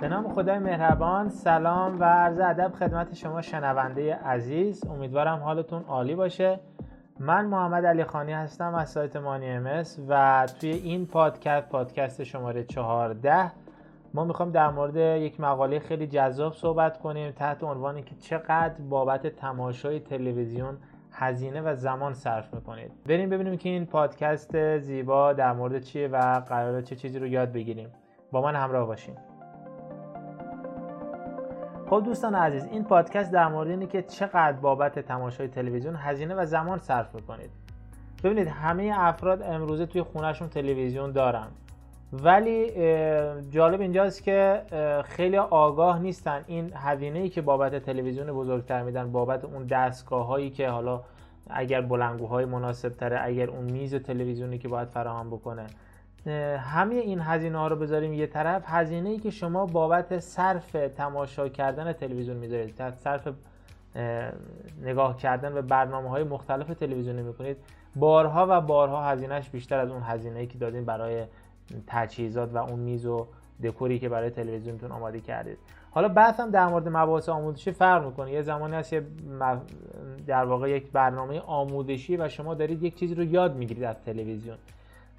به نام خدای مهربان سلام و عرض ادب خدمت شما شنونده عزیز. امیدوارم حالتون عالی باشه. من محمد علی خانی هستم از سایت مانی امس و توی این پادکست پادکست شماره 14 ما می‌خوایم در مورد یک مقاله خیلی جذاب صحبت کنیم تحت عنوانی که چقدر بابت تماشای تلویزیون هزینه و زمان صرف می‌کنید. بریم ببینیم که این پادکست زیبا در مورد چیه و قراره چه چیزی رو یاد بگیریم. با من همراه باشین. خب دوستان عزیز این پادکست در مورد اینه که چقدر بابت تماشای تلویزیون هزینه و زمان صرف می‌کنید. ببینید همه افراد امروزه توی خونهشون تلویزیون دارن. ولی جالب اینجاست که خیلی آگاه نیستن. این هزینه ای که بابت تلویزیون بزرگتر میدن بابت اون دستگاه هایی که حالا اگر بلنگوهای مناسب تره اگر اون میز تلویزیونی که باید فراهم بکنه. همه این هزینه ها رو بذاریم یه طرف. هزینه ای که شما بابت صرف تماشا کردن تلویزیون می‌ذارید. صرف نگاه کردن به برنامه های مختلف تلویزیونی می‌کنید. بارها و بارها هزینهش بیشتر از اون هزینه ای که دادین برای تجهیزات و اون میز و دکوری که برای تلویزیونتون آماده کردید. حالا بحثم در مورد مباحث آموزشی فرق می‌کنه. یه زمانی هست که در واقع یک برنامه آموزشی و شما دارید یک چیزی رو یاد می‌گیرید از تلویزیون.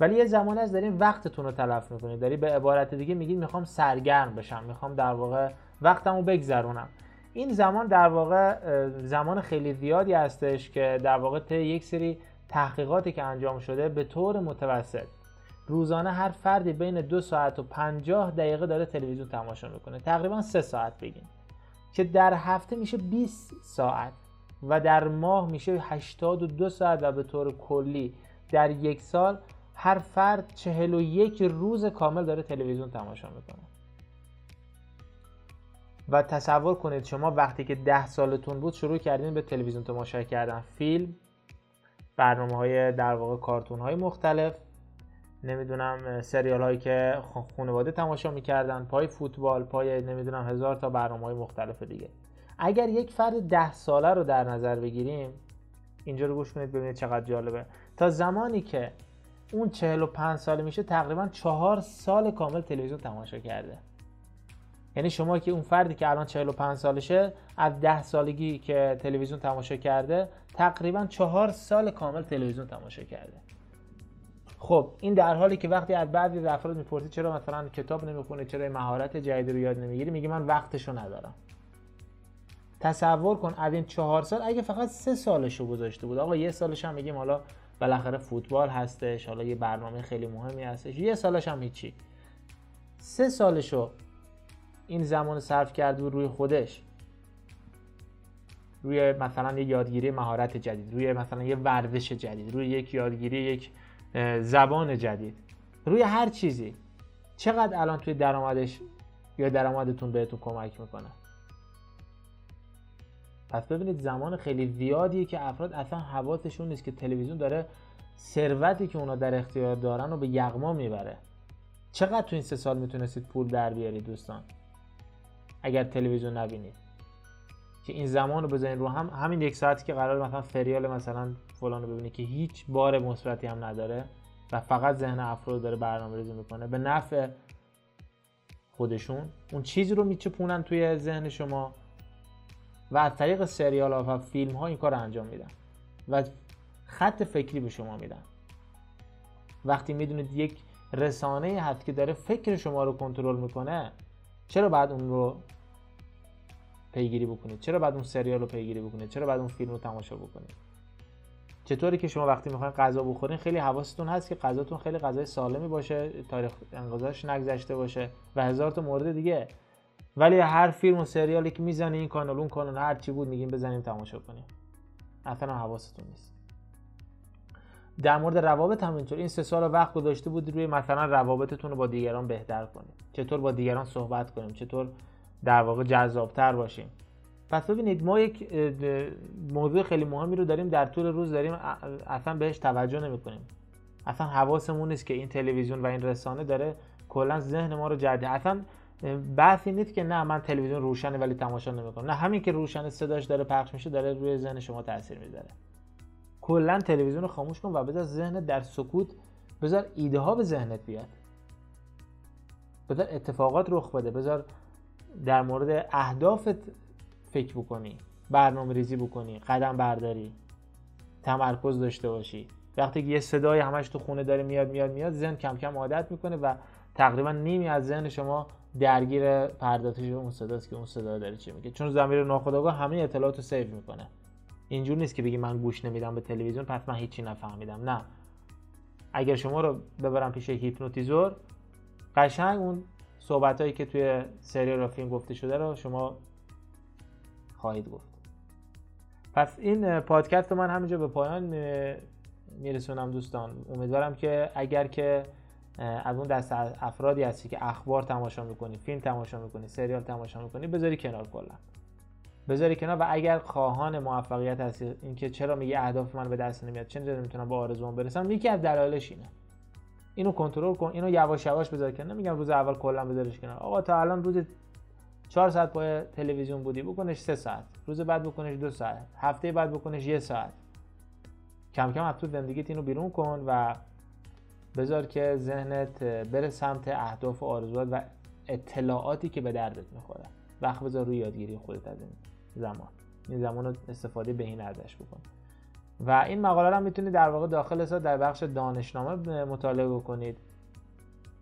ولی یه زمانی از دارین وقتتون رو تلف می‌کنید. داری به عبارت دیگه میگید می‌خوام سرگرم بشم می‌خوام در واقع وقتم رو بگذرونم. این زمان در واقع زمان خیلی زیادی هستش که در واقع یک سری تحقیقاتی که انجام شده به طور متوسط روزانه هر فردی بین دو ساعت و پنجاه دقیقه داره تلویزیون تماشا می‌کنه. تقریبا سه ساعت بگیم که در هفته میشه 20 ساعت و در ماه میشه 82 ساعت و به طور کلی در یک سال هر فرد 41 روز کامل داره تلویزیون تماشا می‌کنه. و تصور کنید شما وقتی که ده سالتون بود شروع کردین به تلویزیون تماشا کردن. فیلم برنامه های در واقع کارتون های مختلف نمی‌دونم سریال هایی که خانواده تماشا می‌کردن پای فوتبال پای نمی‌دونم هزار تا برنامه های مختلف دیگه. اگر یک فرد ده ساله رو در نظر بگیریم اینجا رو گوش کنید ببینید چقدر جالبه. تا زمانی که اون 45 ساله میشه تقریبا چهار سال کامل تلویزیون تماشا کرده. یعنی شما که اون فردی که الان 45 سالشه از 10 سالگی که تلویزیون تماشا کرده تقریبا چهار سال کامل تلویزیون تماشا کرده. خب این در حالی که وقتی از بعضی افراد می‌پرسی چرا مثلا کتاب نمی‌خونه چرا مهارت جدید رو یاد نمی‌گیری میگه من وقتشو ندارم. تصور کن از این چهار سال اگه فقط سه سالشو گذاشته بود آقا یه سالش هم میگیم حالا بالاخره فوتبال هستش حالا یه برنامه خیلی مهمی هستش. یه سالش هم هیچی. سه سالشو این زمان صرف کرده روی خودش. روی مثلا یه یادگیری مهارت جدید روی مثلا یه ورزش جدید روی یک یادگیری یک زبان جدید. روی هر چیزی. چقدر الان توی درآمدش یا درآمدتون بهتون کمک می‌کنه؟ پس ببینید زمان خیلی زیادیه که افراد اصلا حواسشون نیست که تلویزیون داره ثروتی که اونا در اختیار دارن رو به یغما می‌بره. چقدر تو این سه سال می‌تونستید پول در بیارید دوستان؟ اگر تلویزیون نبینید. که این زمان رو بزنید رو هم همین یک ساعتی که قرار مثلا فریال مثلا فلان رو ببینید که هیچ بار مثبتی هم نداره و فقط ذهن افراد داره برنامه ریزی می‌کنه. به نفع خودشون. اون چیزی رو میچپونن توی ذهن شما. و از طریق سریال ها و فیلم ها این کار رو انجام میدن و خط فکری به شما میدن. وقتی می‌دونید یک رسانه هست که داره فکر شما رو کنترل می‌کنه چرا بعد اون رو پیگیری بکنید؟ چرا بعد اون سریال رو پیگیری بکنید؟ چرا بعد اون فیلم رو تماشا بکنید؟ چطوری که شما وقتی می‌خواین غذا بخورین خیلی حواستون هست که غذاتون خیلی غذای سالمی باشه تاریخ انقضاش نگذشته باشه و هزار تا مورد دیگه. ولی هر فیلم و سریالی که می‌زنه این کانال اون کانال هر چی بود میگیم بزنیم تماشا کنیم. اصلا حواستون نیست. در مورد روابط هم اینطور. این سه سال وقت گذاشته بود روی مثلا روابطتون رو با دیگران بهتر کنیم. چطور با دیگران صحبت کنیم؟ چطور در واقع جذابتر باشیم؟ پس ببینید ما یک موضوع خیلی مهمی رو داریم در طول روز داریم اصلا بهش توجه نمی کنیم اصلا حواسمون نیست که این تلویزیون و این رسانه داره کلا ذهن ما رو جدی اصلا بحثی نیست که نه من تلویزیون روشنه ولی تماشا نمی‌کنم. نه همین که روشن صداش داره پخش میشه داره روی ذهن شما تاثیر می‌ذاره. کلا تلویزیون رو خاموش کن و بذار ذهن در سکوت بذار ایده ها به ذهنت بیاد. بذار اتفاقات رخ بده بذار در مورد اهدافت فکر بکنی برنامه ریزی بکنی قدم برداری تمرکز داشته باشی. وقتی یه صدای همش تو خونه داره میاد میاد میاد ذهن کم کم عادت می‌کنه و تقریبا نیمی از ذهن شما درگیر پردازش اون صداست که اون صدا داره چی میگه. چون زمیر ناخودآگاه همه اطلاعات رو سیو می‌کنه. اینجور نیست که بگی من گوش نمیدم به تلویزیون پس من هیچی نفهمیدم. نه. اگر شما رو ببرم پیش هیپنوتیزور قشنگ اون صحبت هایی که توی سریال و فیلم گفته شده رو شما خواهید گفت. پس این پادکست رو من همینجا به پایان میرسونم دوستان. امیدوارم که اگر که از اون دست افرادی هستی که اخبار تماشا می‌کنی فیلم تماشا می‌کنی سریال تماشا می‌کنی بذاری کنار کلا. بذاری کنار و اگر خواهان موفقیت هستی اینکه چرا میگه اهداف من به دست نمیاد چه نمی‌تونم با آرزوام برسم یکی از دلایلش اینه. اینو کنترل کن اینو یواش یواش بذار کنار. نمیگم روز اول کلا بذارش کنار. آقا تا الان روز 4 ساعت پای تلویزیون بودی بکنش 3 ساعت. روز بعد بکنش 2 ساعت. هفته بعد بکنش 1 ساعت. کم کم از تو زندگیت اینو بیرون کن و بذار که ذهنت بره سمت اهداف و آرزوات و اطلاعاتی که به دردت می‌خوره. وقت بذار روی یادگیری خودت از این زمان. این زمان رو استفاده به این ازش بکن. و این مقاله رو هم می‌تونید در واقع داخل سا در بخش دانشنامه مطالعه بکنید.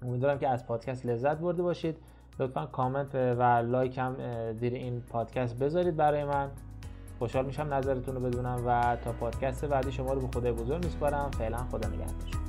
امیدوارم که از پادکست لذت برده باشید. لطفا کامنت و لایک هم زیر این پادکست بذارید برای من. خوشحال میشم نظرتون رو بدونم و تا پادکست بعدی شما رو به خدای بزرگ میسپارم. فعلا خدا نگهدار.